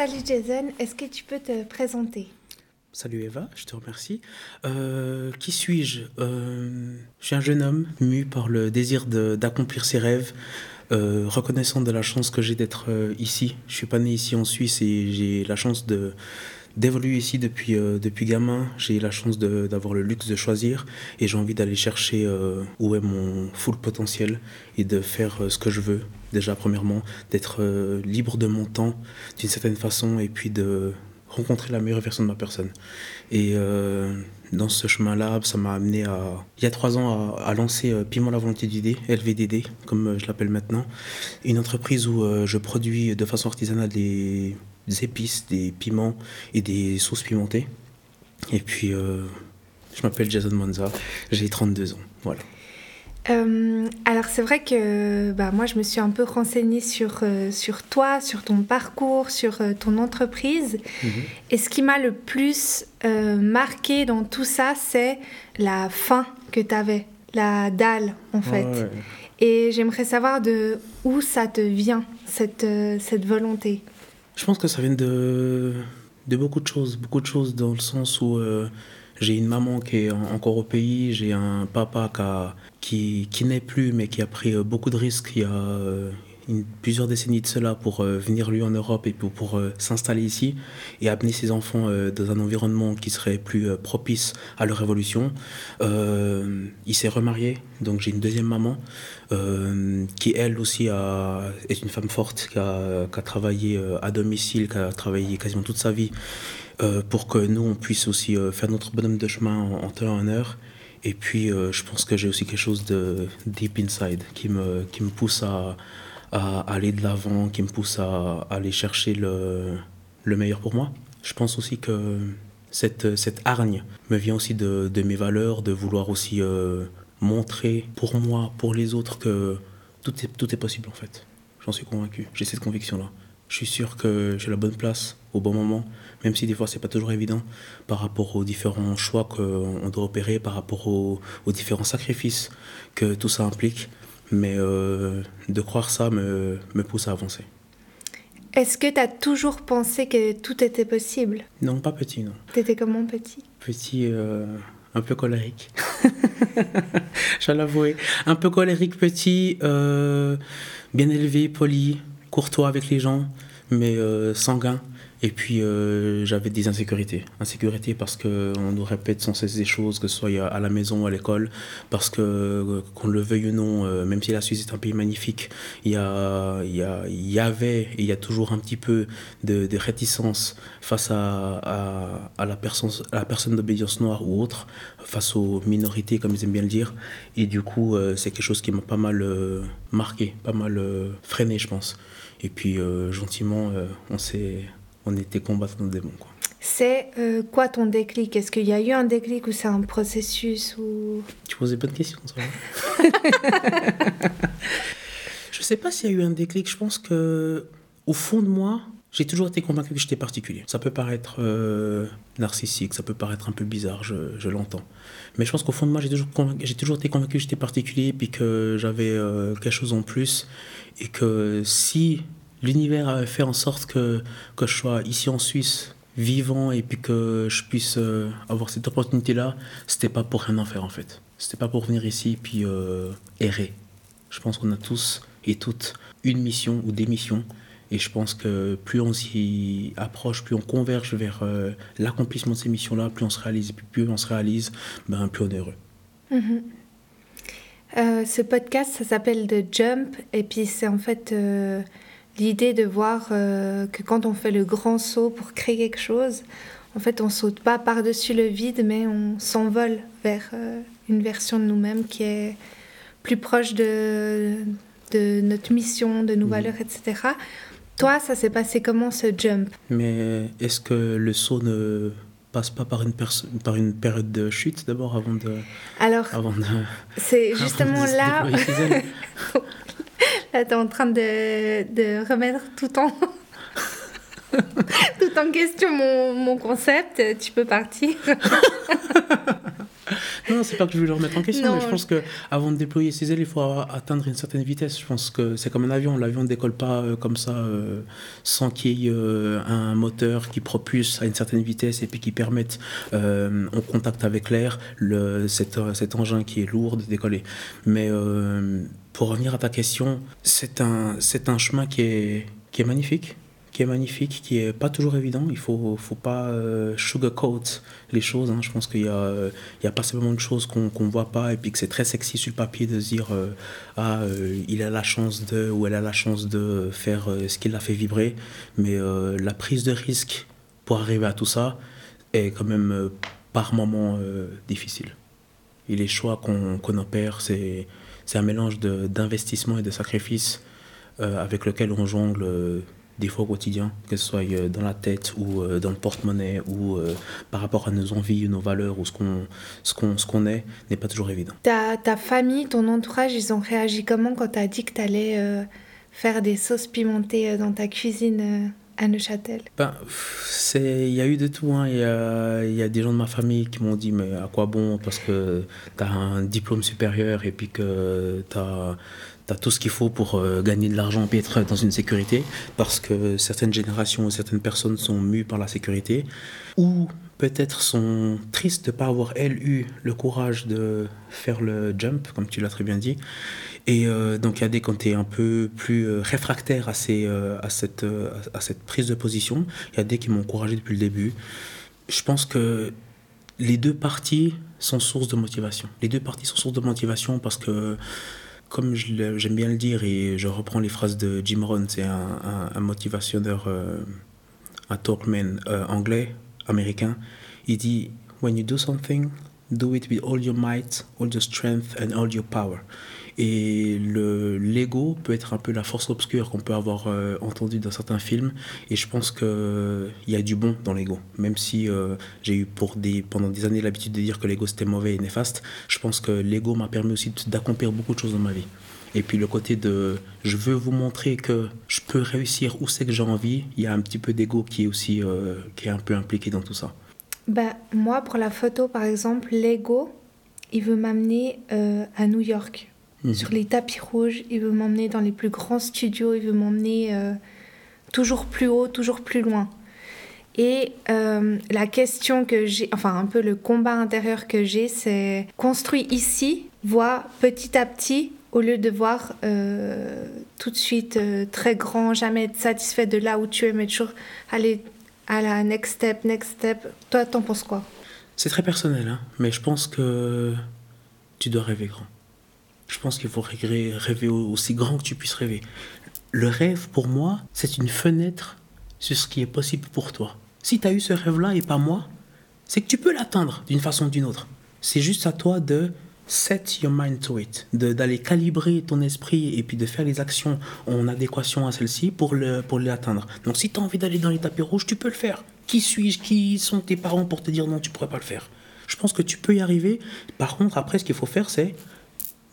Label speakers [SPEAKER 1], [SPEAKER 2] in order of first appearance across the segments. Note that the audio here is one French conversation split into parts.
[SPEAKER 1] Salut Jason, est-ce que tu peux te présenter?
[SPEAKER 2] Salut Eva, je te remercie. Euh, qui suis-je? Euh, Je suis un jeune homme mu par le désir d'accomplir ses rêves, euh, reconnaissant de la chance que j'ai d'être ici. Je suis pas né ici en Suisse et j'ai la chance de d'évoluer ici depuis, depuis gamin. J'ai la chance d'avoir le luxe de choisir et j'ai envie d'aller chercher où est mon full potentiel et de faire ce que je veux. Déjà, premièrement, d'être libre de mon temps d'une certaine façon et puis de rencontrer la meilleure version de ma personne. Et euh, dans ce chemin-là, ça m'a amené à, il y a trois ans à, lancer euh, Piment la volonté d'idée, LVDD, comme euh, je l'appelle maintenant. Une entreprise où je produis de façon artisanale des, épices, des piments et des sauces pimentées. Et puis, je m'appelle Jason Monza, j'ai 32 ans. Voilà.
[SPEAKER 1] Euh, alors c'est vrai que bah, moi je me suis un peu renseignée sur, euh, sur toi, sur ton parcours, sur euh, ton entreprise. Mhm. Et ce qui m'a le plus marqué dans tout ça, c'est la faim que tu avais, la dalle en fait. Et j'aimerais savoir de où ça te vient, cette, cette volonté.
[SPEAKER 2] Je pense que ça vient de, de beaucoup de choses, beaucoup de choses dans le sens où j'ai une maman qui est encore au pays, j'ai un papa qui, qui, n'est plus mais qui a pris euh, beaucoup de risques a euh, plusieurs décennies de cela pour euh, venir lui en Europe et pour, pour s'installer ici et amener ses enfants dans un environnement qui serait plus propice à leur évolution. il s'est remarié, donc j'ai une deuxième maman qui elle aussi est une femme forte qui a, qui a travaillé à domicile, qui a travaillé quasiment toute sa vie euh, pour que nous, on puisse aussi euh, faire notre bonhomme de chemin en, temps et en heure. Et puis, euh, je pense que j'ai aussi quelque chose de deep inside qui me, qui me pousse à, à aller de l'avant, qui me pousse à, aller chercher le, le, meilleur pour moi. Je pense aussi que cette, cette hargne me vient aussi de, mes valeurs, de vouloir aussi montrer pour moi, pour les autres, que tout est, tout est possible en fait. J'en suis convaincu, j'ai cette conviction-là. Je suis sûr que j'ai la bonne place au bon moment, même si des fois c'est pas toujours évident par rapport aux différents choix qu'on doit opérer, par rapport aux, différents sacrifices que tout ça implique. Mais euh, de croire ça me, me pousse à avancer.
[SPEAKER 1] Est-ce que tu as toujours pensé que tout était possible?
[SPEAKER 2] Non, pas petit, non.
[SPEAKER 1] T'étais comment petit?
[SPEAKER 2] Petit, euh, un peu colérique. Je l'avouer. Un peu colérique, petit, euh, bien élevé, poli, courtois avec les gens, mais sanguin. Et puis euh, j'avais des insécurités. Insécurités parce qu'on nous répète sans cesse des choses, que ce soit à la maison ou à l'école, parce que euh, qu'on le veuille ou non, euh, même si la Suisse est un pays magnifique, il y, a, il, y a, il y avait il y a toujours un petit peu de, de réticence face à, à, à, la personne, à la personne d'obédience noire ou autre, face aux minorités, comme ils aiment bien le dire. Et du coup, c'est quelque chose qui m'a pas mal marqué, pas mal freiné, je pense. Et puis, gentiment, on s'est on était combattant de démons. Quoi.
[SPEAKER 1] C'est euh, quoi ton déclic? Est-ce qu'il y a eu un déclic ou c'est un processus ou...
[SPEAKER 2] Tu poses des bonnes questions, ça. je sais pas s'il y a eu un déclic. Je pense que au fond de moi, j'ai toujours été convaincu que j'étais particulier. Ça peut paraître euh, narcissique, ça peut paraître un peu bizarre, je, l'entends. Mais je pense qu'au fond de moi, j'ai toujours, j'ai toujours été convaincu que j'étais particulier, puis que j'avais euh, quelque chose en plus. Et que si l'univers a fait en sorte que, que je sois ici en Suisse vivant et puis que je puisse euh, avoir cette opportunité-là, c'était pas pour rien en faire en fait. C'était pas pour venir ici puis euh, errer. Je pense qu'on a tous et toutes une mission ou des missions. Et je pense que plus on s'y approche, plus on converge vers euh, l'accomplissement de ces missions-là, plus on se réalise. Et plus on se réalise, ben, plus on est heureux.
[SPEAKER 1] Mm-hmm. ce podcast, ça s'appelle The Jump. Et puis c'est en fait l'idée de voir euh, que quand on fait le grand saut pour créer quelque chose, en fait, on saute pas par-dessus le vide, mais on s'envole vers euh, une version de nous-mêmes qui est plus proche de, de notre mission, de nos mmh. valeurs, etc. Toi, ça s'est passé comment ce jump?
[SPEAKER 2] Mais est-ce que le saut ne passe pas par une, par une période de chute d'abord avant de...
[SPEAKER 1] Alors, c'est justement là... Là, tu es en train de, de remettre tout en, tout en question mon, mon, concept. Tu peux partir.
[SPEAKER 2] Non, c'est pas que je veux le remettre en question, mais je pense que avant de déployer ses ailes, il faut atteindre une certaine vitesse. Je pense que c'est comme un avion. L'avion ne décolle pas euh, comme ça euh, sans qu'il y ait euh, un moteur qui propulse à une certaine vitesse et puis qui permette, en contact avec l'air, cet, cet engin qui est lourd de décoller. Mais pour revenir à ta question, c'est un, un chemin qui est, qui est magnifique qui est magnifique, qui est pas toujours évident. Il faut, faut pas euh, sugarcoat les choses. Hein. Je pense qu'il y a, il y a pas seulement de choses qu'on ne voit pas et puis que c'est très sexy sur le papier de dire euh, ah euh, il a la chance de ou elle a la chance de faire ce qui l'a fait vibrer. Mais la prise de risque pour arriver à tout ça est quand même par moments difficile. Et les choix qu'on opère, c'est un mélange d'investissement et de sacrifice avec lequel on jongle des fois au quotidien, que ce soit euh, dans la tête ou euh, dans le porte-monnaie ou euh, par rapport à nos envies, nos valeurs ou ce qu'on est, n'est pas toujours évident.
[SPEAKER 1] Ta, ta famille, ton entourage, ils ont réagi comment quand tu as dit que tu allais faire des sauces pimentées dans ta cuisine à Neuchâtel
[SPEAKER 2] ben, Il y a eu de tout. Hein. Il y, a, y, a, des gens de ma famille qui m'ont dit Mais à quoi bon? Parce que tu as un diplôme supérieur et puis que tu as tout ce qu'il faut pour euh, gagner de l'argent et être dans une sécurité, parce que certaines générations certaines personnes sont mues par la sécurité, ou peut-être sont tristes de ne pas avoir, elles, eu le courage de faire le jump, comme tu l'as très bien dit. Et euh, donc il y a des quand tu es un peu plus euh, réfractaire à, ces, à, cette, à cette prise de position, il y a des qui m'ont encouragé depuis le début. Je pense que les deux parties sont source de motivation. Les deux parties sont source de motivation parce que comme j'aime bien le dire, et je reprends les phrases de Jim Rohn, c'est un, motivationneur, euh, un talkman euh, anglais, américain. Il dit When you do something, do it with all your might, all your strength and all your power. Et le l'ego peut être un peu la force obscure qu'on peut avoir euh, entendu dans certains films. Et je pense qu'il y a du bon dans l'ego. Même si euh, j'ai eu pour des, pendant des années l'habitude de dire que l'ego c'était mauvais et néfaste, je pense que l'ego m'a permis aussi d'accomplir beaucoup de choses dans ma vie. Et puis le côté de je veux vous montrer que je peux réussir où c'est que j'ai envie, il y a un petit peu d'ego qui est aussi euh, qui est un peu impliqué dans tout ça.
[SPEAKER 1] Bah, moi, pour la photo, par exemple, l'ego, il veut m'amener à New York. Mhm. Sur les tapis rouges, il veut m'emmener dans les plus grands studios, il veut m'emmener euh, toujours plus haut, toujours plus loin. Et euh, la question que j'ai, enfin un peu le combat intérieur que j'ai, c'est construit ici, vois petit à petit, au lieu de voir euh, tout de suite très grand, jamais être satisfait de là où tu es, mais toujours aller à la next step, next step. Toi, t'en penses quoi?
[SPEAKER 2] C'est très personnel, hein, mais je pense que tu dois rêver grand je pense qu'il faut rêver, rêver aussi grand que tu puisses rêver. Le rêve, pour moi, c'est une fenêtre sur ce qui est possible pour toi. Si tu as eu ce rêve-là et pas moi, c'est que tu peux l'atteindre d'une façon ou d'une autre. C'est juste à toi de set your mind to it, d'aller calibrer ton esprit et puis de faire les actions en adéquation à celle-ci pour le pour l'atteindre. Donc si tu as envie d'aller dans les tapis rouges, tu peux le faire. Qui suis-je? Qui sont tes parents pour te dire non, tu pourrais pas le faire? Je pense que tu peux y arriver. Par contre, après, ce qu'il faut faire, c'est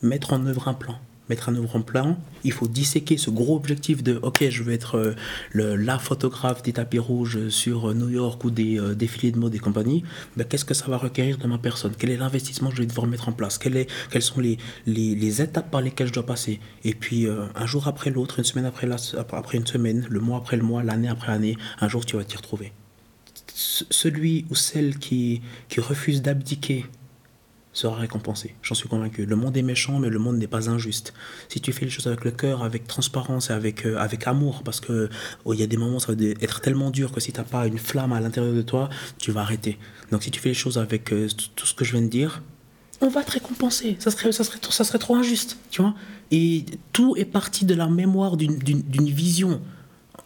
[SPEAKER 2] mettre en œuvre un plan. Mettre en œuvre un plan, il faut disséquer ce gros objectif de OK, je veux être euh, la photographe des tapis rouges sur euh, New York ou des euh, défilés de mode et compagnie. Ben, Qu'est-ce que ça va requérir de ma personne? Quel est l'investissement que je vais devoir mettre en place? Quelles sont les, étapes par lesquelles je dois passer? Et puis, un jour après l'autre, une semaine après, une semaine, le mois après le mois, l'année après l'année, un jour tu vas t'y retrouver. Celui ou celle qui refuse d'abdiquer sera récompensé. J'en suis convaincu. Le monde est méchant, mais le monde n'est pas injuste. Si tu fais les choses avec le cœur, avec transparence et avec, euh, avec amour, parce que oh, y a des moments ça va être tellement dur que si tu n'as pas une flamme à l'intérieur de toi, tu vas arrêter. Donc si tu fais les choses avec euh, tout ce que je viens de dire, on va te récompenser. Ça serait, ça serait, ça serait trop injuste, tu vois? Et tout est parti de la mémoire d'une vision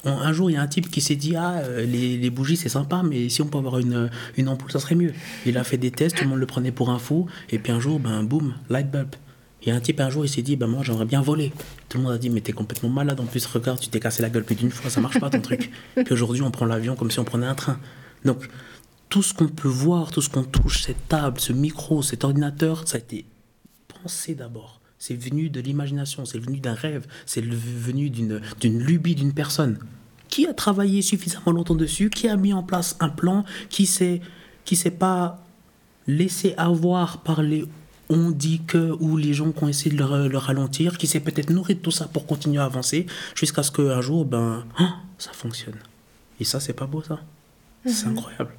[SPEAKER 2] un jour, il y a un type qui s'est dit Ah, euh, les, bougies, c'est sympa, mais si on peut avoir une, une, ampoule, ça serait mieux. Il a fait des tests, tout le monde le prenait pour un fou, et puis un jour, ben, boum, light bulb. Il y a un type un jour, il s'est dit, ben moi j'aimerais bien voler. Tout le monde a dit, mais t'es complètement malade. En plus, regarde, tu t'es cassé la gueule plus d'une fois, ça marche pas ton truc. Puis aujourd'hui, on prend l'avion comme si on prenait un train. Donc, tout ce qu'on peut voir, tout ce qu'on touche, cette table, ce micro, cet ordinateur, ça a été pensé d'abord. C'est venu de l'imagination, c'est venu d'un rêve, c'est venu d'une lubie d'une personne. Qui a travaillé suffisamment longtemps dessus Qui a mis en place un plan Qui s'est qui s'est pas laisser avoir par les on dit que, ou les gens qui ont essayé de le, ralentir, qui s'est peut-être nourri de tout ça pour continuer à avancer, jusqu'à ce qu'un jour, ben, hein, ça fonctionne. Et ça, c'est pas beau, ça. C'est mhm. incroyable.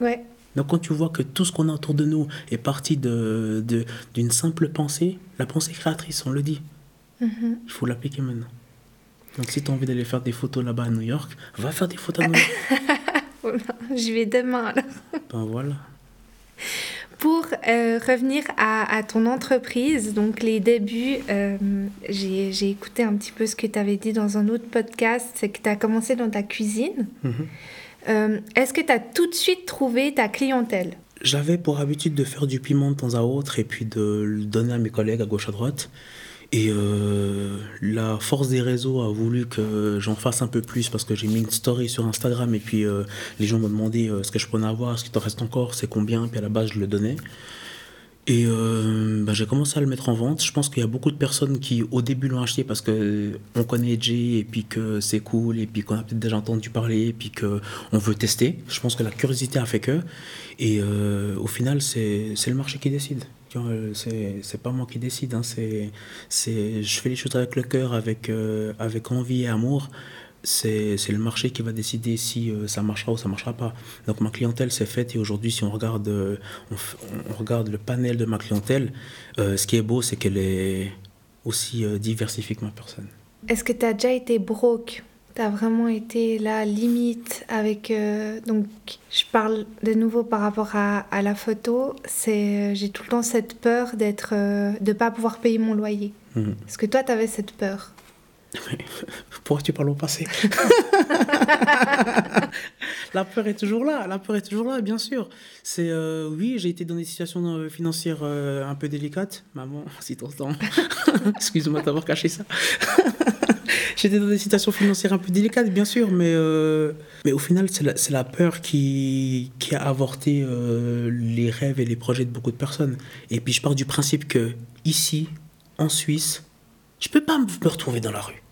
[SPEAKER 1] Ouais.
[SPEAKER 2] Donc quand tu vois que tout ce qu'on a autour de nous est parti d'une de, d'une simple pensée, la pensée créatrice, on le dit, mhm. il faut l'appliquer maintenant. Donc si tu as envie d'aller faire des photos là-bas à New York, va faire des photos à New York.
[SPEAKER 1] J'y vais demain.
[SPEAKER 2] Ben voilà.
[SPEAKER 1] Pour euh, revenir à, ton entreprise, donc les débuts, euh, j'ai écouté un petit peu ce que tu avais dit dans un autre podcast, c'est que tu as commencé dans ta cuisine. Mhm. Euh, est-ce que tu as tout de suite trouvé ta clientèle?
[SPEAKER 2] J'avais pour habitude de faire du piment de temps à autre et puis de le donner à mes collègues à gauche à droite. Et euh, la force des réseaux a voulu que j'en fasse un peu plus parce que j'ai mis une story sur Instagram et puis euh, les gens m'ont demandé ce que je prenais avoir, ce qui te reste encore, c'est combien, puis à la base je le donnais. Et bah, j'ai commencé à le mettre en vente. Je pense qu'il y a beaucoup de personnes qui au début l'ont acheté parce que on connaît Jay et puis que c'est cool et puis qu'on a peut-être déjà entendu parler et puis qu'on veut tester. Je pense que la curiosité a fait que. Et au final, c'est le marché qui décide. Euh, c'est pas moi qui décide. Hein, c'est je fais les choses avec le cœur, avec, euh, avec envie et amour. C'est le marché qui va décider si euh, ça marchera ou ça marchera pas. Donc ma clientèle s'est faite et aujourd'hui, si on regarde, on, regarde le panel de ma clientèle, ce qui est beau, c'est qu'elle est aussi diversifiée que ma personne.
[SPEAKER 1] Est-ce que tu as déjà été broke? Tu as vraiment été là limite avec euh, donc je parle de nouveau par rapport à, à la photo c'est j'ai tout le temps cette peur d'être euh, de pas pouvoir payer mon loyer mhm. est-ce que toi tu avais cette peur?
[SPEAKER 2] Pourquoi tu parles au passé? La peur est toujours là la peur est toujours là bien sûr. C'est euh, oui j'ai été dans des situations financières un peu délicates. Maman si t'entends. Excuse-moi d'avoir caché ça. J'étais dans des situations financières un peu délicates, bien sûr, mais, euh, mais au final, c'est la, la, peur qui, qui a avorté euh, les rêves et les projets de beaucoup de personnes. Et puis je pars du principe que ici, en Suisse, je peux pas me retrouver dans la rue.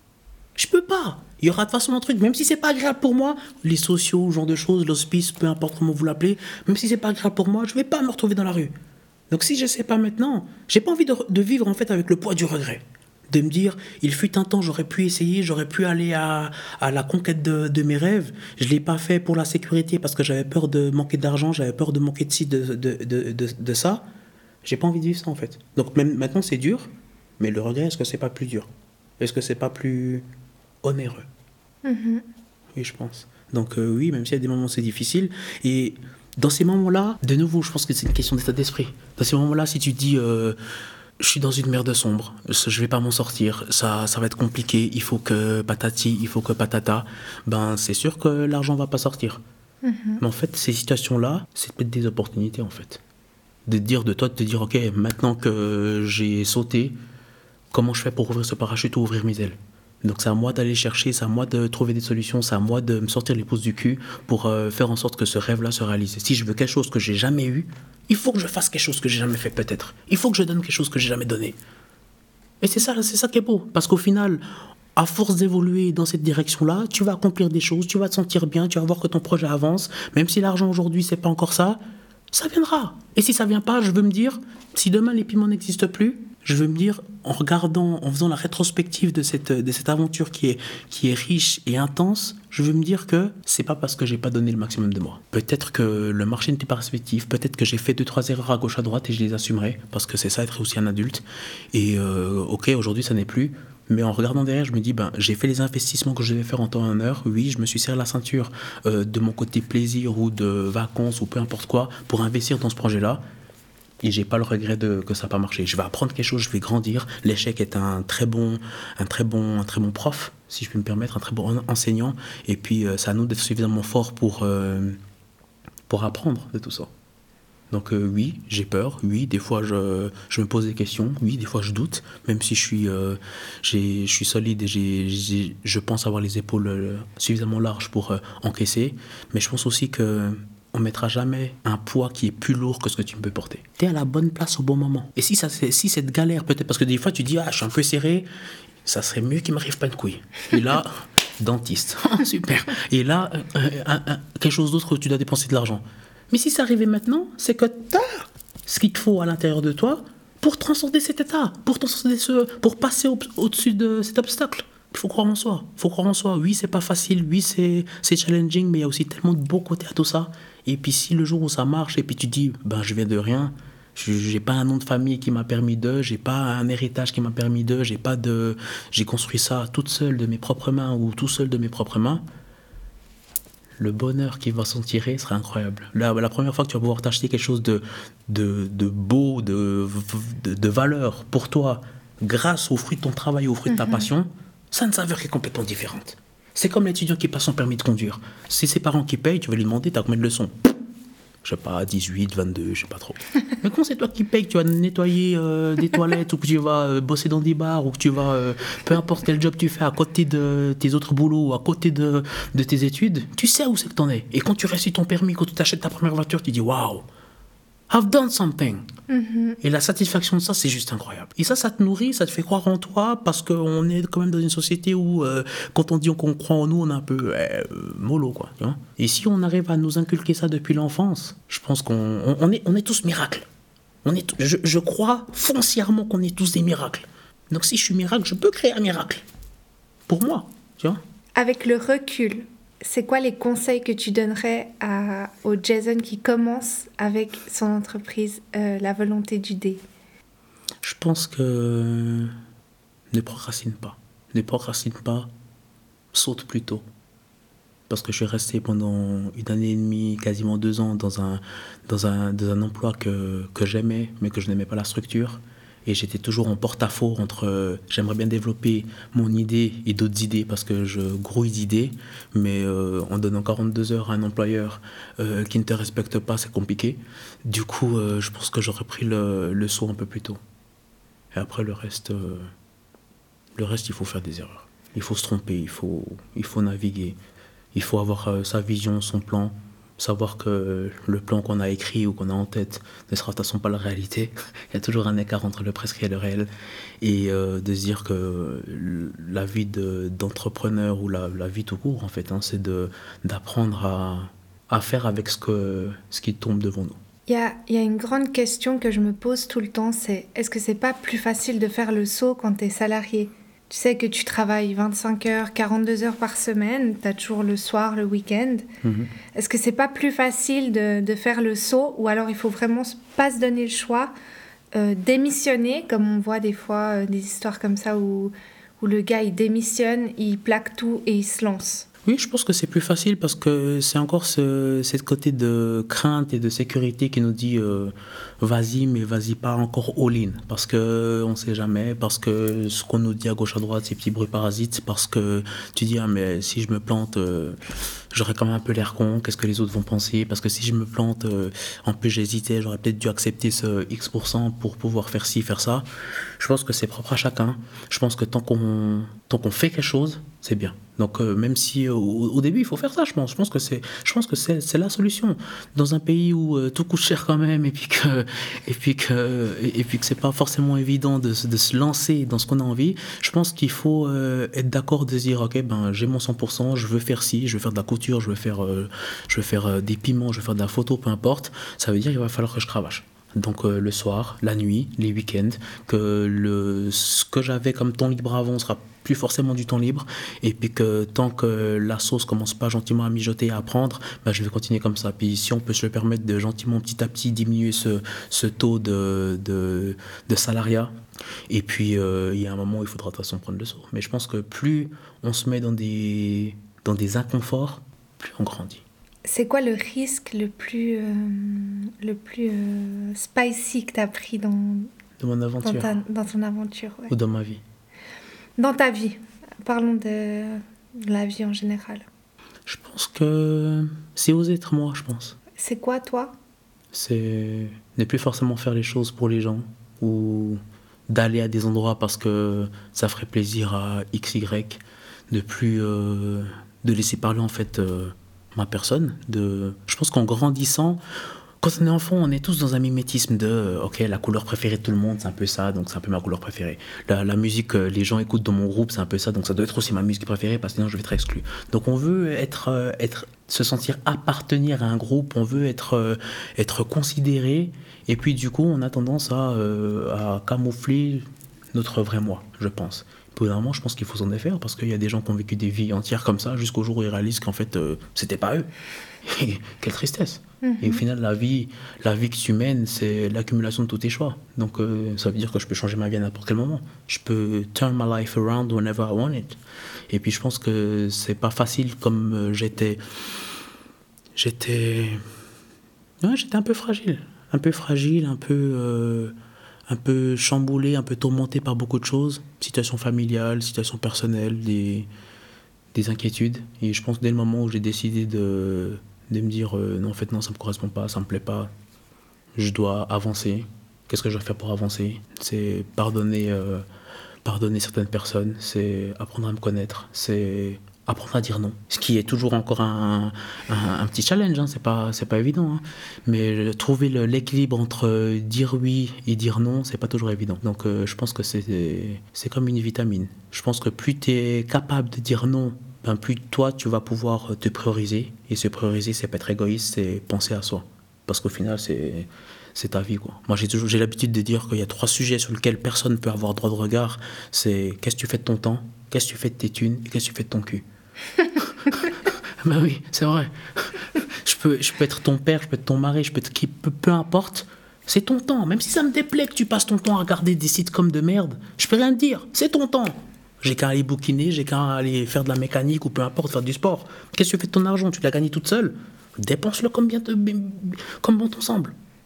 [SPEAKER 2] Je peux pas. Il y aura de toute façon un truc, même si c'est pas agréable pour moi, les sociaux, genre de choses, l'hospice, peu importe comment vous l'appelez, même si c'est pas agréable pour moi, je vais pas me retrouver dans la rue. Donc si je sais pas maintenant, j'ai pas envie de, vivre en fait avec le poids du regret de me dire, il fut un temps, j'aurais pu essayer, j'aurais pu aller à, la conquête de, de, mes rêves. Je ne l'ai pas fait pour la sécurité parce que j'avais peur de manquer d'argent, j'avais peur de manquer de ci, de, de, de ça. J'ai pas envie de vivre ça en fait. Donc même maintenant c'est dur, mais le regret, est-ce que c'est pas plus dur? Est-ce que c'est pas plus onéreux? Mm-hmm. Oui, je pense. Donc euh, oui, même s'il y a des moments où c'est difficile. Et dans ces moments-là, de nouveau, je pense que c'est une question d'état d'esprit. Dans ces moments-là, si tu dis... Euh, je suis dans une merde sombre, je vais pas m'en sortir, ça, ça va être compliqué, il faut que patati, il faut que patata, ben c'est sûr que l'argent va pas sortir. Mhm. Mais en fait, ces situations-là, c'est peut-être des opportunités en fait. De dire de toi, de te dire, ok, maintenant que j'ai sauté, comment je fais pour ouvrir ce parachute ou ouvrir mes ailes donc c'est à moi d'aller chercher, c'est à moi de trouver des solutions, c'est à moi de me sortir les pouces du cul pour euh, faire en sorte que ce rêve-là se réalise. Si je veux quelque chose que j'ai jamais eu, il faut que je fasse quelque chose que j'ai jamais fait peut-être. Il faut que je donne quelque chose que j'ai jamais donné. Et c'est ça, c'est ça qui est beau. Parce qu'au final, à force d'évoluer dans cette direction-là, tu vas accomplir des choses, tu vas te sentir bien, tu vas voir que ton projet avance. Même si l'argent aujourd'hui, c'est pas encore ça, ça viendra. Et si ça vient pas, je veux me dire, si demain les piments n'existent plus, je veux me dire, en regardant, en faisant la rétrospective de cette, de cette aventure qui est, qui est riche et intense, je veux me dire que c'est pas parce que j'ai pas donné le maximum de moi. Peut-être que le marché n'était pas respectif, peut-être que j'ai fait deux, trois erreurs à gauche, à droite et je les assumerai, parce que c'est ça être aussi un adulte. Et euh, ok, aujourd'hui ça n'est plus. Mais en regardant derrière, je me dis, ben, j'ai fait les investissements que je devais faire en temps et en heure. Oui, je me suis serré la ceinture euh, de mon côté plaisir ou de vacances ou peu importe quoi pour investir dans ce projet-là et j'ai pas le regret de que ça n'a pas marché. Je vais apprendre quelque chose, je vais grandir. L'échec est un très bon, un très bon, un très bon prof, si je puis me permettre, un très bon enseignant. Et puis, euh, c'est à nous d'être suffisamment forts pour euh, pour apprendre de tout ça. Donc euh, oui, j'ai peur. Oui, des fois je, je, me pose des questions. Oui, des fois je doute, même si je suis, je suis solide et je pense avoir les épaules suffisamment larges pour encaisser. Mais je pense aussi que on mettra jamais un poids qui est plus lourd que ce que tu peux porter. Tu es à la bonne place au bon moment. Et si, ça, si cette galère, peut-être, parce que des fois tu dis, ah, je suis un peu serré, ça serait mieux qu'il m'arrive pas de couille. Et là, dentiste, super. Et là, euh, quelque chose d'autre tu dois dépenser de l'argent. Mais si c'est arrivé maintenant, c'est que tu as ce qu'il te faut à l'intérieur de toi pour transcender cet état, pour transcender ce, pour passer au-dessus de cet obstacle. Il faut croire en soi. Il faut croire en soi. Oui, c'est pas facile. Oui, c'est challenging, mais il y a aussi tellement de beaux côtés à tout ça. Et puis si le jour où ça marche et puis tu dis, ben je viens de rien, j'ai pas un nom de famille qui m'a permis de, j'ai pas un héritage qui m'a permis de, j'ai pas de, j'ai construit ça toute seule de mes propres mains ou tout seul de mes propres mains. Le bonheur qui va s'en tirer sera incroyable. La, la première fois que tu vas pouvoir t'acheter quelque chose de, de, de beau, de, de, de, valeur pour toi, grâce au fruit de ton travail, au fruit de ta mhm. passion, ça a une saveur qui est complètement différente. C'est comme l'étudiant qui passe son permis de conduire. C'est ses parents qui payent, tu vas lui demander, t'as combien de leçons? Je sais pas, 18, 22, je sais pas trop. Mais quand c'est toi qui payes, que tu vas nettoyer euh, des toilettes ou que tu vas euh, bosser dans des bars ou que tu vas, euh, peu importe quel job tu fais à côté de tes autres boulots ou à côté de, de tes études, tu sais où c'est que t'en es. Et quand tu réussis ton permis, quand tu t'achètes ta première voiture, tu dis waouh, I've done something. Mm-hmm. Et la satisfaction de ça, c'est juste incroyable. Et ça, ça te nourrit, ça te fait croire en toi, parce qu'on est quand même dans une société où, euh, quand on dit qu'on croit en nous, on est un peu euh, mollo, quoi. Et si on arrive à nous inculquer ça depuis l'enfance, je pense qu'on on, est, on est tous miracles. On est, je, je crois foncièrement qu'on est tous des miracles. Donc si je suis miracle, je peux créer un miracle. Pour moi, tu vois.
[SPEAKER 1] Avec le recul, c'est quoi les conseils que tu donnerais à, au Jason qui commence avec son entreprise, euh, la volonté du dé?
[SPEAKER 2] Je pense que ne procrastine pas. Ne procrastine pas, saute plutôt. Parce que je suis resté pendant une année et demie, quasiment deux ans, dans un, dans un, dans un emploi que, que j'aimais, mais que je n'aimais pas la structure. Et j'étais toujours en porte-à-faux entre euh, j'aimerais bien développer mon idée et d'autres idées parce que je grouille d'idées, mais euh, en donnant 42 heures à un employeur euh, qui ne te respecte pas, c'est compliqué. Du coup, je pense que j'aurais pris le, le, saut un peu plus tôt. Et après, le reste, le reste, il faut faire des erreurs. Il faut se tromper, il faut, il faut naviguer, il faut avoir sa vision, son plan, savoir que le plan qu'on a écrit ou qu'on a en tête ne sera de toute façon pas la réalité. Il y a toujours un écart entre le prescrit et le réel. Et euh, de se dire que la vie d'entrepreneur ou la, vie tout court, en fait, hein, c'est d'apprendre à, à, faire avec ce, que, ce qui tombe devant nous.
[SPEAKER 1] Il y, a, il y a, une grande question que je me pose tout le temps, c'est est-ce que c'est pas plus facile de faire le saut quand tu es salarié? Tu sais que tu travailles 25 heures, 42 heures par semaine, tu as toujours le soir, le week-end. Mhm. Est-ce que c'est pas plus facile de, de, faire le saut ou alors il faut vraiment pas se donner le choix, euh, démissionner, comme on voit des fois euh, des histoires comme ça où, où le gars il démissionne, il plaque tout et il se lance?
[SPEAKER 2] Oui, je pense que c'est plus facile parce que c'est encore ce, cette côté de crainte et de sécurité qui nous dit euh, vas-y, mais vas-y pas encore all-in. Parce qu'on ne sait jamais, parce que ce qu'on nous dit à gauche à droite, c'est petits bruits parasites, parce que tu dis ah, mais si je me plante, euh, j'aurais quand même un peu l'air con, qu'est-ce que les autres vont penser? Parce que si je me plante, euh, en plus j'hésitais, j'aurais peut-être dû accepter ce X% pour pouvoir faire ci, faire ça. Je pense que c'est propre à chacun. Je pense que tant qu'on qu'on fait quelque chose, c'est bien. Donc euh, même si euh, au, début il faut faire ça, je pense. Je pense que c'est, je pense que c'est, la solution. Dans un pays où euh, tout coûte cher quand même et puis que et puis que et, puis que c'est pas forcément évident de, de, se lancer dans ce qu'on a envie, je pense qu'il faut être d'accord de dire ok ben j'ai mon 100%, je veux faire ci, je veux faire de la couture, je veux faire je veux faire des piments, je veux faire de la photo, peu importe. Ça veut dire qu'il va falloir que je cravache donc le soir, la nuit, les week-ends, que le, ce que j'avais comme temps libre avant sera plus forcément du temps libre. Et puis que tant que la sauce commence pas gentiment à mijoter et à prendre, bah, je vais continuer comme ça. Puis si on peut se le permettre de gentiment, petit à petit, diminuer ce, ce taux de, de, de, salariat. Et puis euh, il y a un moment où il faudra de toute façon prendre le saut. Mais je pense que plus on se met dans des, dans des inconforts, plus on grandit.
[SPEAKER 1] C'est quoi le risque le plus, euh, le plus euh, spicy que tu as pris dans,
[SPEAKER 2] mon aventure.
[SPEAKER 1] Dans, ton aventure
[SPEAKER 2] Ou dans ma vie
[SPEAKER 1] dans ta vie, parlons de, la vie en général.
[SPEAKER 2] Je pense que c'est oser être moi, je pense.
[SPEAKER 1] C'est quoi, toi?
[SPEAKER 2] C'est ne plus forcément faire les choses pour les gens ou d'aller à des endroits parce que ça ferait plaisir à X, Y, de plus euh, de laisser parler en fait euh, ma personne. De, je pense qu'en grandissant, quand on est enfant, on est tous dans un mimétisme de, euh, ok, la couleur préférée de tout le monde, c'est un peu ça, donc c'est un peu ma couleur préférée. La, musique que les gens écoutent dans mon groupe, c'est un peu ça, donc ça doit être aussi ma musique préférée, parce que sinon je vais être exclu. Donc on veut être, euh, être, se sentir appartenir à un groupe, on veut être, euh, être considéré, et puis du coup, on a tendance à, à camoufler notre vrai moi, je pense. Pour moment, je pense qu'il faut s'en défaire parce qu'il y a des gens qui ont vécu des vies entières comme ça jusqu'au jour où ils réalisent qu'en fait, c'était pas eux. quelle tristesse. Et au mhm. final, la vie, la vie que tu mènes, c'est l'accumulation de tous tes choix. Donc, euh, ça veut dire que je peux changer ma vie à n'importe quel moment. Je peux turn my life around whenever I want it. Et puis, je pense que c'est pas facile comme euh, j'étais. J'étais. Ouais, j'étais un peu fragile. Un peu fragile, un peu. Euh, un peu chamboulé, un peu tourmenté par beaucoup de choses. Situation familiale, situation personnelle, des, des inquiétudes. Et je pense dès le moment où j'ai décidé de de me dire euh, non en fait non ça me correspond pas ça me plaît pas je dois avancer qu'est-ce que je dois faire pour avancer? C'est pardonner euh, pardonner certaines personnes c'est apprendre à me connaître c'est apprendre à dire non ce qui est toujours encore un, un, petit challenge hein. c'est pas pas évident hein. mais trouver l'équilibre entre dire oui et dire non c'est pas toujours évident donc euh, je pense que c'est c'est comme une vitamine je pense que plus tu es capable de dire non ben plus toi, tu vas pouvoir te prioriser. Et se prioriser, c'est pas être égoïste, c'est penser à soi. Parce qu'au final, c'est c'est ta vie. Quoi. Moi, j'ai toujours j'ai l'habitude de dire qu'il y a trois sujets sur lesquels personne ne peut avoir droit de regard. C'est qu'est-ce que tu fais de ton temps, qu'est-ce que tu fais de tes thunes et qu'est-ce que tu fais de ton cul. Ben oui, c'est vrai. je, peux, je peux être ton père, je peux être ton mari, je peux être qui, peu, importe. C'est ton temps. Même si ça me déplaît que tu passes ton temps à regarder des sites comme de merde, je peux rien te dire. C'est ton temps. J'ai qu'à aller bouquiner, j'ai qu'à aller faire de la mécanique ou peu importe, faire du sport. Qu'est-ce que tu fais de ton argent? Tu l'as gagné toute seule? Dépense-le comme, bien comme bon.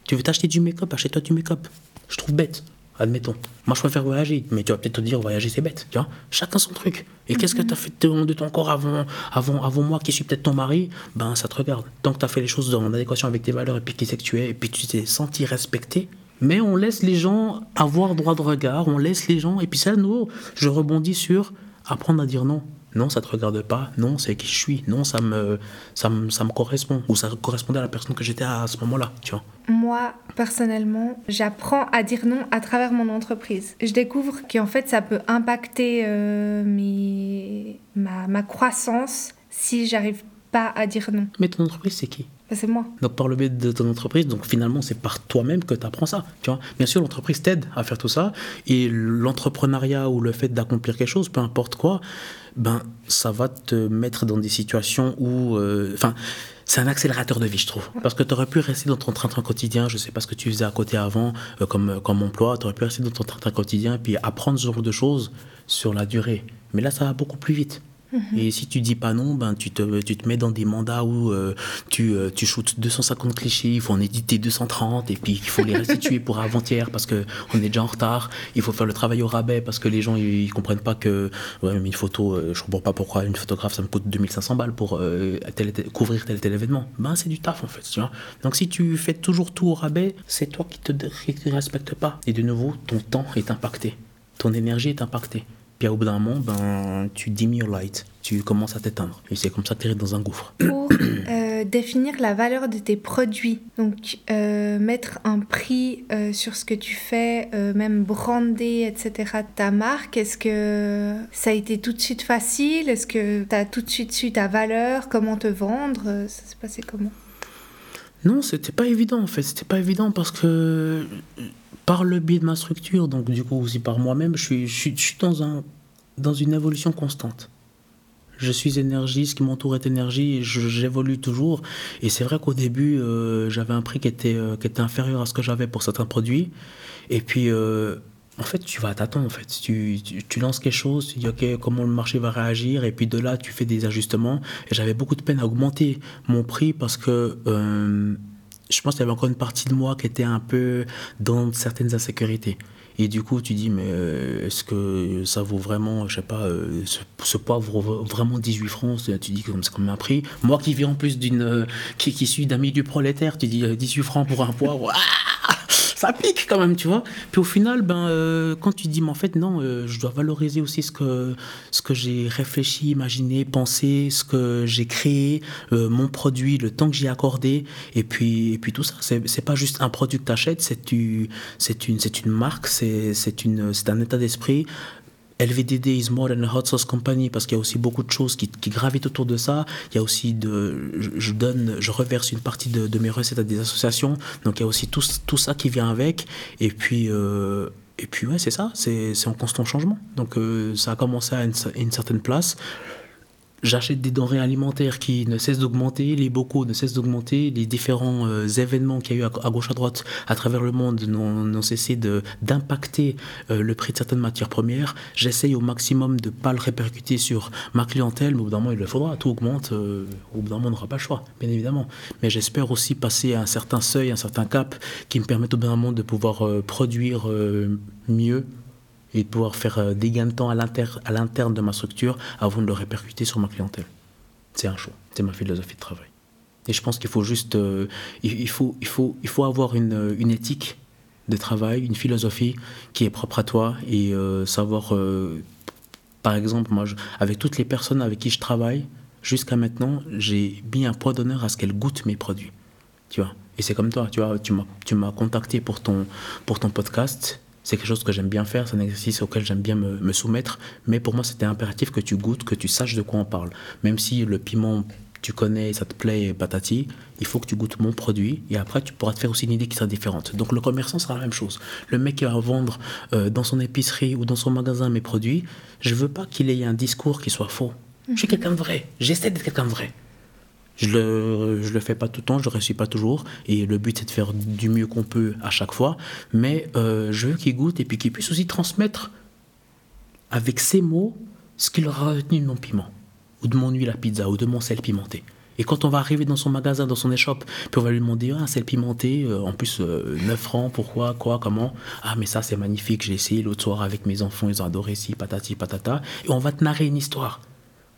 [SPEAKER 2] Tu veux t'acheter du make-up, achète-toi du make-up. Je trouve bête, admettons. Moi, je préfère voyager, mais tu vas peut-être te dire, voyager, c'est bête. Tu vois Chacun son truc. Et qu'est-ce que tu as fait de ton corps avant, avant, avant moi, qui suis peut-être ton mari? Ben, ça te regarde. Tant que tu as fait les choses en adéquation avec tes valeurs et puis qui c'est que tu es, et puis tu t'es senti respecté, mais on laisse les gens avoir droit de regard, on laisse les gens, et puis ça, nous, je rebondis sur apprendre à dire non. Non, ça te regarde pas. Non, c'est qui je suis. Non, ça me, ça me, ça me correspond. Ou ça correspondait à la personne que j'étais à ce moment-là, tu vois.
[SPEAKER 1] Moi, personnellement, j'apprends à dire non à travers mon entreprise. Je découvre qu'en fait, ça peut impacter euh, mes, ma, ma croissance si j'arrive pas à dire non.
[SPEAKER 2] Mais ton entreprise, c'est qui?
[SPEAKER 1] Bah, c'est moi.
[SPEAKER 2] Donc par le biais de ton entreprise, donc finalement c'est par toi-même que tu apprends ça. Tu vois Bien sûr, l'entreprise t'aide à faire tout ça, et l'entrepreneuriat ou le fait d'accomplir quelque chose, peu importe quoi, ben ça va te mettre dans des situations où, euh, enfin. c'est un accélérateur de vie, je trouve. Parce que tu aurais pu rester dans ton train-train quotidien, je sais pas ce que tu faisais à côté avant euh, comme, comme emploi, tu aurais pu rester dans ton train-train quotidien et puis apprendre ce genre de choses sur la durée. Mais là, ça va beaucoup plus vite. Et si tu dis pas non, ben, tu, te, tu te mets dans des mandats où euh, tu, euh, tu shootes 250 clichés, il faut en éditer 230 et puis il faut les restituer pour avant-hier parce qu'on est déjà en retard. Il faut faire le travail au rabais parce que les gens ils, comprennent pas que ouais, une photo, euh, je comprends pas pourquoi une photographe ça me coûte 2500 balles pour couvrir tel tel événement. Ben, c'est du taf en fait. Donc si tu fais toujours tout au rabais, c'est toi qui te, qui te respecte pas. Et de nouveau, ton temps est impacté, ton énergie est impactée. Puis au bout d'un moment, ben, tu dim your light, tu commences à t'éteindre. Et c'est comme ça que tu es dans un gouffre.
[SPEAKER 1] Pour euh, définir la valeur de tes produits, donc euh, mettre un prix euh, sur ce que tu fais, même brander, etc., ta marque, est-ce que ça a été tout de suite facile? Est-ce que tu as tout de suite su ta valeur? Comment te vendre? Ça s'est passé comment?
[SPEAKER 2] Non, c'était pas évident en fait. C'était pas évident parce que par le biais de ma structure, donc du coup aussi par moi-même, je suis, je suis, dans, un, dans une évolution constante. Je suis énergie, ce qui m'entoure est énergie, j'évolue toujours. Et c'est vrai qu'au début, euh, j'avais un prix qui était, euh, qui était inférieur à ce que j'avais pour certains produits. Et puis, euh, en fait, tu vas t'attendre. En fait. Tu, tu, tu, lances quelque chose, tu dis, OK, comment le marché va réagir, et puis de là, tu fais des ajustements. Et j'avais beaucoup de peine à augmenter mon prix parce que je pense qu'il y avait encore une partie de moi qui était un peu dans certaines insécurités. Et du coup, tu dis, mais euh, est-ce que ça vaut vraiment, je sais pas, euh, ce, poivre vaut vraiment 18 francs? Tu dis que c'est comme un prix. Moi qui vis en plus d'une. Euh, qui, qui suis d'un milieu prolétaire, tu dis 18 francs pour un poivre. ça pique quand même, tu vois. Puis au final, ben, euh, quand tu dis, mais en fait, non, euh, je dois valoriser aussi ce que, ce que j'ai réfléchi, imaginé, pensé, ce que j'ai créé, euh, mon produit, le temps que j'ai accordé, et puis, et puis tout ça. C'est pas juste un produit que tu achètes, c'est une, une marque, c'est un état d'esprit. LVDD is more than a hot sauce company parce qu'il y a aussi beaucoup de choses qui, gravitent autour de ça. Il y a aussi de, je, donne, je reverse une partie de, mes recettes à des associations. Donc il y a aussi tout, tout ça qui vient avec. Et puis, euh, et puis ouais, c'est ça, c'est en constant changement. Donc euh, ça a commencé à une certaine place j'achète des denrées alimentaires qui ne cessent d'augmenter, les bocaux ne cessent d'augmenter, les différents euh, événements qu'il y a eu à, gauche à droite à travers le monde n'ont cessé d'impacter euh, le prix de certaines matières premières. J'essaye au maximum de ne pas le répercuter sur ma clientèle, mais au bout d'un moment il le faudra, tout augmente, euh, au bout d'un moment on n'aura pas le choix, bien évidemment. Mais j'espère aussi passer à un certain seuil, un certain cap qui me permette au bout d'un moment de pouvoir produire mieux de pouvoir faire euh, des gains de temps à l'interne de ma structure avant de le répercuter sur ma clientèle. C'est un choix, c'est ma philosophie de travail. Et je pense qu'il faut juste, euh, il, faut, il, faut, il faut avoir une, une, éthique de travail, une philosophie qui est propre à toi et euh, savoir, par exemple, moi, avec toutes les personnes avec qui je travaille, jusqu'à maintenant, j'ai mis un poids d'honneur à ce qu'elles goûtent mes produits. Tu vois? Et c'est comme toi, tu vois, tu m'as contacté pour ton, pour ton podcast c'est quelque chose que j'aime bien faire, c'est un exercice auquel j'aime bien me, soumettre, mais pour moi c'était impératif que tu goûtes, que tu saches de quoi on parle. Même si le piment, tu connais, ça te plaît, patati, il faut que tu goûtes mon produit et après tu pourras te faire aussi une idée qui sera différente. Donc le commerçant sera la même chose. Le mec qui va vendre euh, dans son épicerie ou dans son magasin mes produits, je veux pas qu'il ait un discours qui soit faux. Je suis quelqu'un de vrai, j'essaie d'être quelqu'un de vrai. Je le, je le fais pas tout le temps, je le réussis pas toujours. Et le but, c'est de faire du mieux qu'on peut à chaque fois. Mais euh, je veux qu'il goûte et puis qu'il puisse aussi transmettre avec ses mots ce qu'il aura retenu de mon piment, ou de mon huile à pizza, ou de mon sel pimenté. Et quand on va arriver dans son magasin, dans son échoppe, puis on va lui demander ah, sel pimenté, euh, en plus 9 euh, francs, pourquoi, quoi, comment? Ah, mais ça c'est magnifique, j'ai essayé l'autre soir avec mes enfants, ils ont adoré ci, patati, patata. Et on va te narrer une histoire.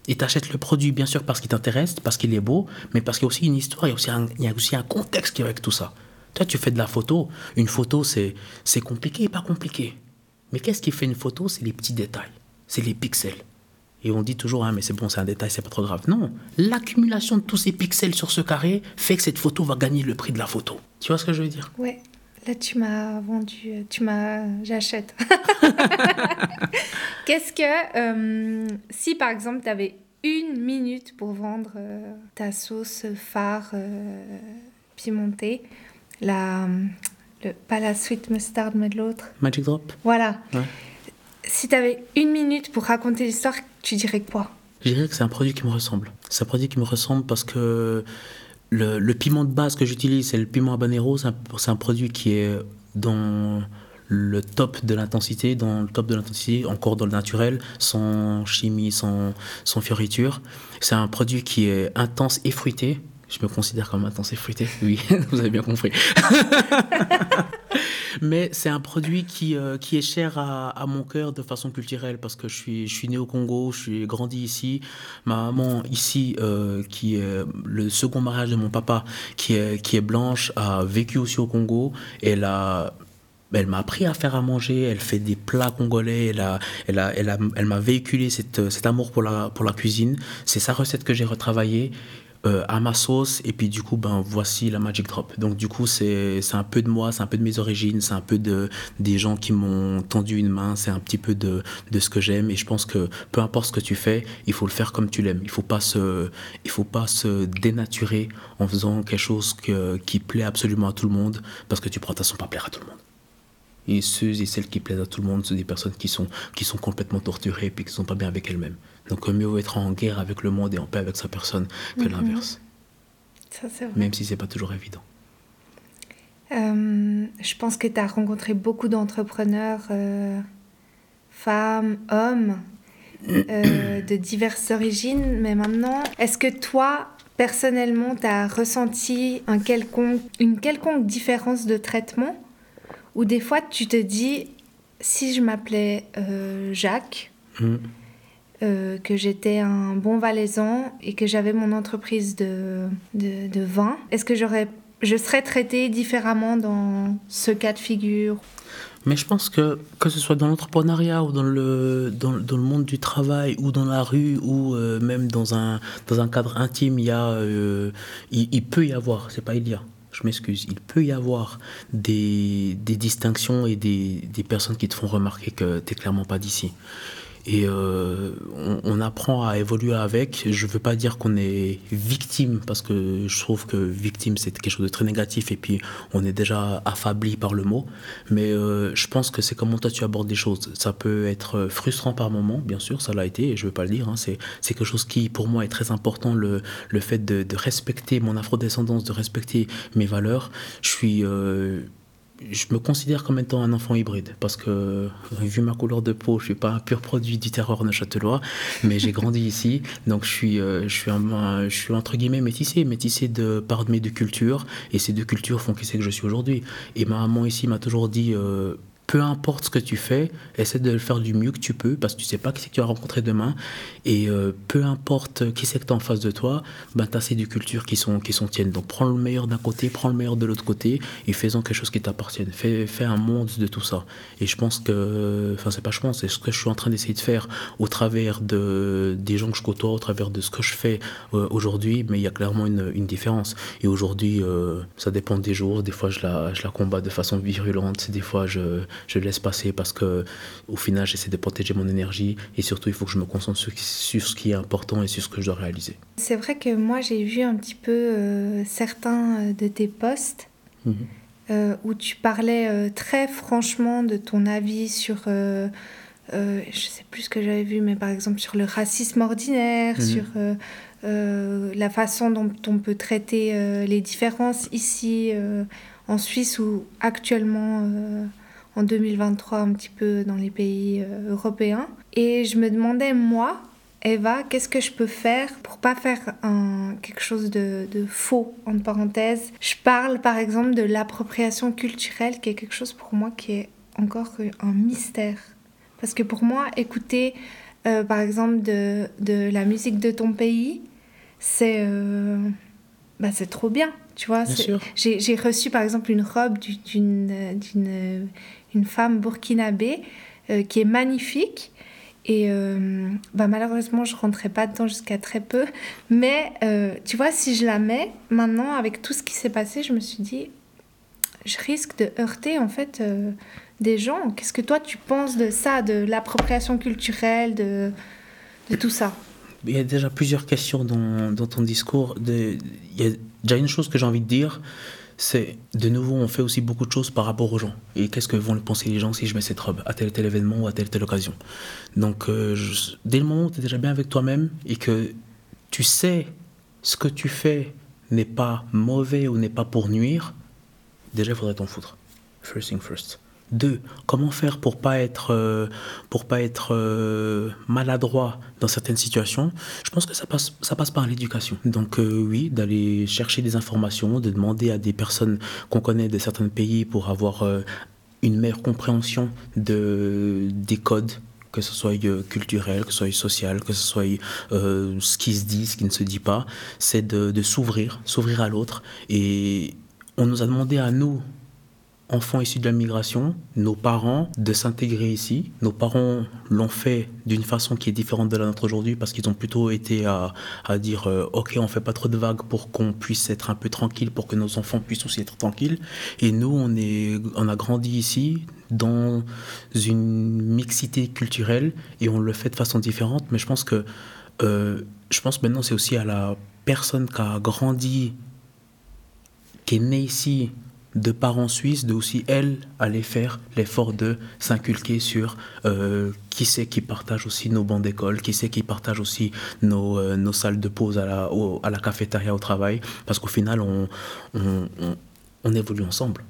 [SPEAKER 2] Et tu achètes le produit, bien sûr, parce qu'il t'intéresse, parce qu'il est beau, mais parce qu'il y a aussi une histoire, il y a aussi un, il y a aussi un contexte qui est avec tout ça. Toi, tu fais de la photo. Une photo, c'est, c'est compliqué et pas compliqué. Mais qu'est-ce qui fait une photo? C'est les petits détails. C'est les pixels. Et on dit toujours, ah, mais c'est bon, c'est un détail, c'est pas trop grave. Non, l'accumulation de tous ces pixels sur ce carré fait que cette photo va gagner le prix de la photo. Tu vois ce que je veux dire?
[SPEAKER 1] Là, tu m'as vendu, tu m'as, j'achète. Qu'est-ce que, euh, si par exemple, tu avais une minute pour vendre euh, ta sauce phare euh, pimentée, la, le, pas la sweet mustard, mais de l'autre.
[SPEAKER 2] Magic Drop
[SPEAKER 1] Voilà. Si tu avais une minute pour raconter l'histoire, tu dirais quoi?
[SPEAKER 2] Je dirais que c'est un produit qui me ressemble. C'est un produit qui me ressemble parce que le, piment de base que j'utilise, c'est le piment habanero. C'est un, produit qui est dans le top de l'intensité, dans le top de l'intensité, encore dans le naturel, sans chimie, sans, sans fioriture. C'est un produit qui est intense et fruité. Je me considère comme intense et fruité, oui, vous avez bien compris. Mais c'est un produit qui, euh, qui est cher à, mon cœur de façon culturelle parce que je suis, je suis né au Congo, je suis grandi ici. Ma maman ici, euh, qui est le second mariage de mon papa, qui est, qui est blanche, a vécu aussi au Congo. Elle a elle m'a appris à faire à manger, elle fait des plats congolais, elle a, elle a, elle a, elle m'a véhiculé cette, cet amour pour la, pour la cuisine. C'est sa recette que j'ai retravaillée. Euh, à ma sauce et puis du coup ben voici la Magic Drop. Donc du coup c'est un peu de moi c'est un peu de mes origines c'est un peu de des gens qui m'ont tendu une main c'est un petit peu de, de ce que j'aime et je pense que peu importe ce que tu fais il faut le faire comme tu l'aimes. Il faut pas se il faut pas se dénaturer en faisant quelque chose que, qui plaît absolument à tout le monde parce que tu prends ta façon pas plaire à tout le monde. Et ceux et celles qui plaisent à tout le monde, sont des personnes qui sont, qui sont complètement torturées et qui ne sont pas bien avec elles-mêmes. Donc mieux vaut être en guerre avec le monde et en paix avec sa personne que mhm. l'inverse. Même si c'est pas toujours évident.
[SPEAKER 1] Euh, je pense que tu as rencontré beaucoup d'entrepreneurs, euh, femmes, hommes, euh, de diverses origines, mais maintenant, est-ce que toi, personnellement, tu as ressenti un quelconque, une quelconque différence de traitement? Ou des fois, tu te dis, si je m'appelais Jacques, mm. Euh, que j'étais un bon valaisan et que j'avais mon entreprise de, de, vin, est-ce que j'aurais je serais traitée différemment dans ce cas de figure?
[SPEAKER 2] Mais je pense que que ce soit dans l'entrepreneuriat ou dans le, dans, le monde du travail ou dans la rue ou euh, même dans un, dans un cadre intime, il, y a, euh, il, peut y avoir, c'est pas il y a, je m'excuse, il peut y avoir des, des distinctions et des, des, personnes qui te font remarquer que tu n'es clairement pas d'ici. Et euh, on, apprend à évoluer avec. Je ne veux pas dire qu'on est victime, parce que je trouve que victime, c'est quelque chose de très négatif, et puis on est déjà affabli par le mot. Mais euh, je pense que c'est comment toi tu abordes les choses. Ça peut être frustrant par moment, bien sûr, ça l'a été, et je ne veux pas le dire. Hein. C'est, quelque chose qui, pour moi, est très important, le, le fait de, de respecter mon afrodescendance, de respecter mes valeurs. Je suis... Euh, je me considère comme étant un enfant hybride parce que, vu ma couleur de peau, je suis pas un pur produit du terreur neuchâtelois, mais j'ai grandi ici, donc je suis, euh, je suis, un, je suis entre guillemets métissé, métissé de par mes deux cultures, et ces deux cultures font qui c'est que je suis aujourd'hui. Et ma maman ici m'a toujours dit, euh, peu importe ce que tu fais, essaie de le faire du mieux que tu peux parce que tu sais pas qui c'est que tu vas rencontrer demain. Et euh, peu importe qui c'est que tu en face de toi, ben, tu as ces deux cultures qui sont, qui sont tiennes. Donc prends le meilleur d'un côté, prends le meilleur de l'autre côté et fais-en quelque chose qui t'appartienne. Fais, fais un monde de tout ça. Et je pense que, enfin, c'est pas je pense, c'est ce que je suis en train d'essayer de faire au travers de, des gens que je côtoie, au travers de ce que je fais euh, aujourd'hui. Mais il y a clairement une, une différence. Et aujourd'hui, euh, ça dépend des jours. Des fois, je la, je la combats de façon virulente. Des fois, je je laisse passer parce que au final j'essaie de protéger mon énergie et surtout il faut que je me concentre sur, ce qui est important et sur ce que je dois réaliser.
[SPEAKER 1] C'est vrai que moi j'ai vu un petit peu euh, certains euh, de tes posts mhm. euh, où tu parlais très franchement de ton avis sur je sais plus ce que j'avais vu, mais par exemple sur le racisme ordinaire, mhm. sur la façon dont on peut traiter les différences ici en Suisse ou actuellement en 2023 un petit peu dans les pays euh, européens. Et je me demandais, moi, Eva, qu'est-ce que je peux faire pour pas faire un, quelque chose de, de faux, en parenthèse Je parle par exemple de l'appropriation culturelle, qui est quelque chose pour moi qui est encore un mystère. Parce que pour moi, écouter euh, par exemple de, de, la musique de ton pays, c'est euh, bah, trop bien. Tu vois, j'ai reçu par exemple une robe d'une une femme burkinabé euh, qui est magnifique. Et euh, bah, malheureusement, je ne rentrais pas dedans jusqu'à très peu. Mais euh, tu vois, si je la mets, maintenant, avec tout ce qui s'est passé, je me suis dit, je risque de heurter en fait des gens. Qu'est-ce que toi, tu penses de ça, de l'appropriation culturelle, de, de tout ça?
[SPEAKER 2] Il y a déjà plusieurs questions dans, dans ton discours. De, il y a déjà une chose que j'ai envie de dire c'est de nouveau, on fait aussi beaucoup de choses par rapport aux gens. Et qu'est-ce que vont penser les gens si je mets cette robe à tel tel événement ou à telle telle occasion? Donc, euh, dès le moment où tu es déjà bien avec toi-même et que tu sais ce que tu fais n'est pas mauvais ou n'est pas pour nuire, déjà il faudrait t'en foutre. First thing first. Deux, comment faire pour pas être, euh, pour pas être euh, maladroit dans certaines situations? Je pense que ça passe, ça passe par l'éducation. Donc euh, oui, d'aller chercher des informations, de demander à des personnes qu'on connaît de certains pays pour avoir une meilleure compréhension de, des codes que ce soit culturel, que ce soit social, que ce soit ce qui se dit, ce qui ne se dit pas, c'est de, de s'ouvrir, s'ouvrir à l'autre. Et on nous a demandé à nous, enfants issus de la migration, nos parents, de s'intégrer ici. Nos parents l'ont fait d'une façon qui est différente de la nôtre aujourd'hui parce qu'ils ont plutôt été à, à dire euh, ok on fait pas trop de vagues pour qu'on puisse être un peu tranquille pour que nos enfants puissent aussi être tranquilles et nous on est on a grandi ici dans une mixité culturelle et on le fait de façon différente mais je pense que euh, je pense maintenant c'est aussi à la personne qui a grandi qui est née ici de parents suisses de aussi, elle, aller faire l'effort de s'inculquer sur euh, qui c'est qui partage aussi nos bancs d'école, qui c'est qui partage aussi nos, euh, nos salles de pause à la, à la cafétéria au travail, parce qu'au final, on, on, évolue ensemble.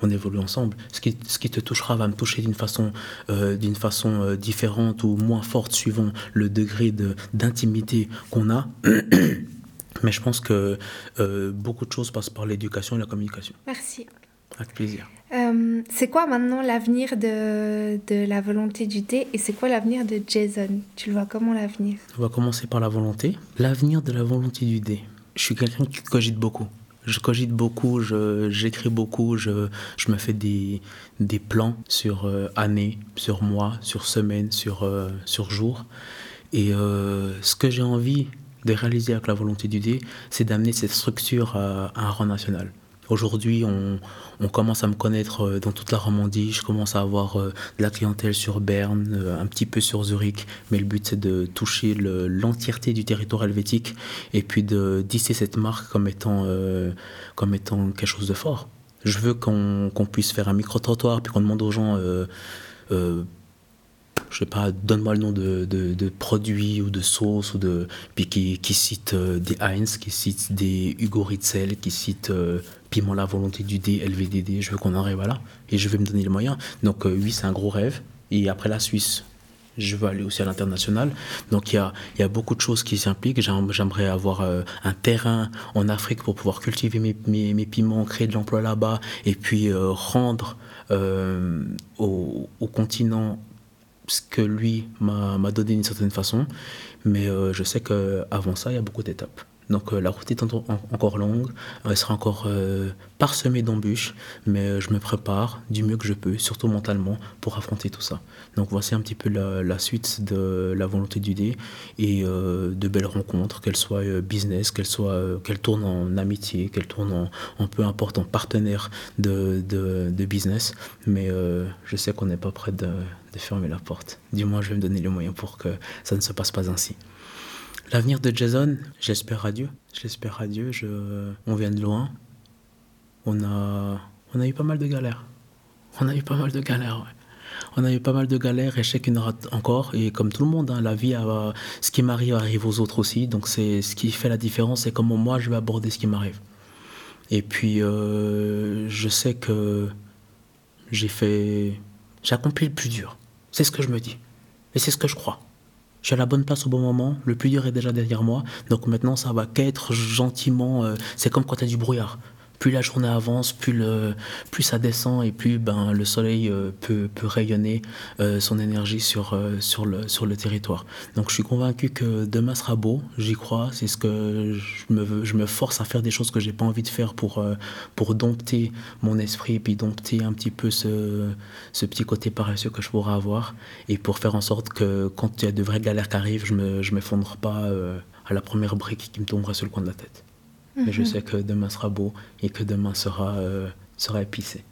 [SPEAKER 2] On évolue ensemble. Ce qui, ce qui te touchera va me toucher d'une façon, euh, d'une façon différente ou moins forte suivant le degré d'intimité qu'on a. Mais je pense que euh, beaucoup de choses passent par l'éducation et la communication.
[SPEAKER 1] Merci.
[SPEAKER 2] Avec plaisir.
[SPEAKER 1] Euh, c'est quoi maintenant l'avenir de, de, la volonté du thé et c'est quoi l'avenir de Jason? Tu le vois comment l'avenir?
[SPEAKER 2] On va commencer par la volonté. L'avenir de la volonté du dé. Je suis quelqu'un qui cogite beaucoup. Je cogite beaucoup, j'écris beaucoup, je, je, me fais des, des plans sur euh, années, sur mois, sur semaines, sur, euh, sur jours. Et euh, ce que j'ai envie de réaliser avec la volonté du dé, c'est d'amener cette structure à, un rang national. Aujourd'hui, on, commence à me connaître euh, dans toute la Romandie. Je commence à avoir euh, de la clientèle sur Berne, euh, un petit peu sur Zurich. Mais le but, c'est de toucher l'entièreté du territoire helvétique et puis de disser cette marque comme étant, comme étant quelque chose de fort. Je veux qu'on puisse faire un micro-trottoir puis qu'on demande aux gens je sais pas, donne-moi le nom de, de, produits ou de sauces, ou de, puis qui, qui cite euh, des Heinz, qui cite des Hugo Ritzel, qui cite euh, Piment la volonté du D, LVDD, je veux qu'on arrive à là, et je vais me donner les moyens. Donc euh, oui, c'est un gros rêve. Et après la Suisse, je veux aller aussi à l'international. Donc il y a, y a, beaucoup de choses qui s'impliquent. J'aimerais avoir un terrain en Afrique pour pouvoir cultiver mes, mes, mes piments, créer de l'emploi là-bas, et puis rendre au, au, continent ce que lui m'a donné d'une certaine façon. Mais euh, je sais qu'avant ça, il y a beaucoup d'étapes. Donc euh, la route est encore longue, elle sera encore euh, parsemée d'embûches, mais je me prépare du mieux que je peux, surtout mentalement, pour affronter tout ça. Donc voici un petit peu la, suite de la volonté du dé et de belles rencontres, qu'elles soient business, qu'elles soient, qu'elles tournent en amitié, qu'elles tournent en, peu importe en partenaire de, business. Mais je sais qu'on n'est pas de, de fermer la porte. Du moins, je vais me donner les moyens pour que ça ne se passe pas ainsi. L'avenir de Jason, j'espère à Dieu. Je l'espère à Dieu. Je... On vient de loin. On a... on a eu pas mal de galères. On a eu pas mal de galères, On a eu pas mal de galères je y en aura encore. Et comme tout le monde, hein, la vie, ce qui m'arrive arrive aux autres aussi. Donc c'est ce qui fait la différence, c'est comment moi je vais aborder ce qui m'arrive. Et puis euh, je sais que j'ai fait j'ai accompli le plus dur. C'est ce que je me dis. Et c'est ce que je crois. Je suis à la bonne place au bon moment, le plus dur est déjà derrière moi, donc maintenant ça va qu'être gentiment, euh, c'est comme quand tu as du brouillard plus la journée avance, plus, le, plus ça descend et plus ben, le soleil euh, peut, peut, rayonner euh, son énergie sur, euh, sur, le, sur le territoire. Donc je suis convaincu que demain sera beau, j'y crois, c'est ce que je me, je me force à faire des choses que j'ai pas envie de faire pour, pour dompter mon esprit et puis dompter un petit peu ce, ce petit côté paresseux que je pourrais avoir et pour faire en sorte que quand il y a de vraies galères qui arrivent, je ne je m'effondre pas à la première brique qui me tomberait sur le coin de la tête. Mais je mhm. sais que demain sera beau et que demain sera, euh, sera épicé.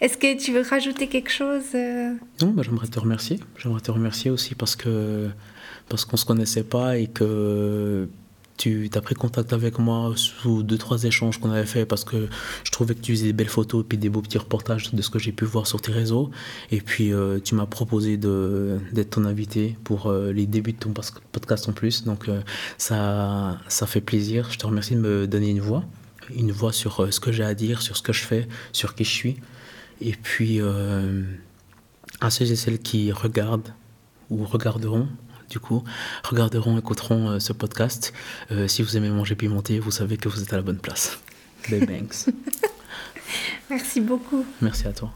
[SPEAKER 1] Est-ce que tu veux rajouter quelque chose euh?
[SPEAKER 2] Non, bah, j'aimerais te remercier. J'aimerais te remercier aussi parce que parce qu'on se connaissait pas et que tu as pris contact avec moi sous deux, trois échanges qu'on avait fait parce que je trouvais que tu faisais des belles photos et puis des beaux petits reportages de ce que j'ai pu voir sur tes réseaux. Et puis euh, tu m'as proposé d'être ton invité pour euh, les débuts de ton podcast en plus. Donc euh, ça, ça fait plaisir. Je te remercie de me donner une voix. Une voix sur ce que j'ai à dire, sur ce que je fais, sur qui je suis. Et puis à ceux et celles qui regardent ou regarderont du coup, regarderont, écouteront euh, ce podcast. Euh, si vous aimez manger pimenté, vous savez que vous êtes à la bonne place. Les Banks.
[SPEAKER 1] Merci beaucoup.
[SPEAKER 2] Merci à toi.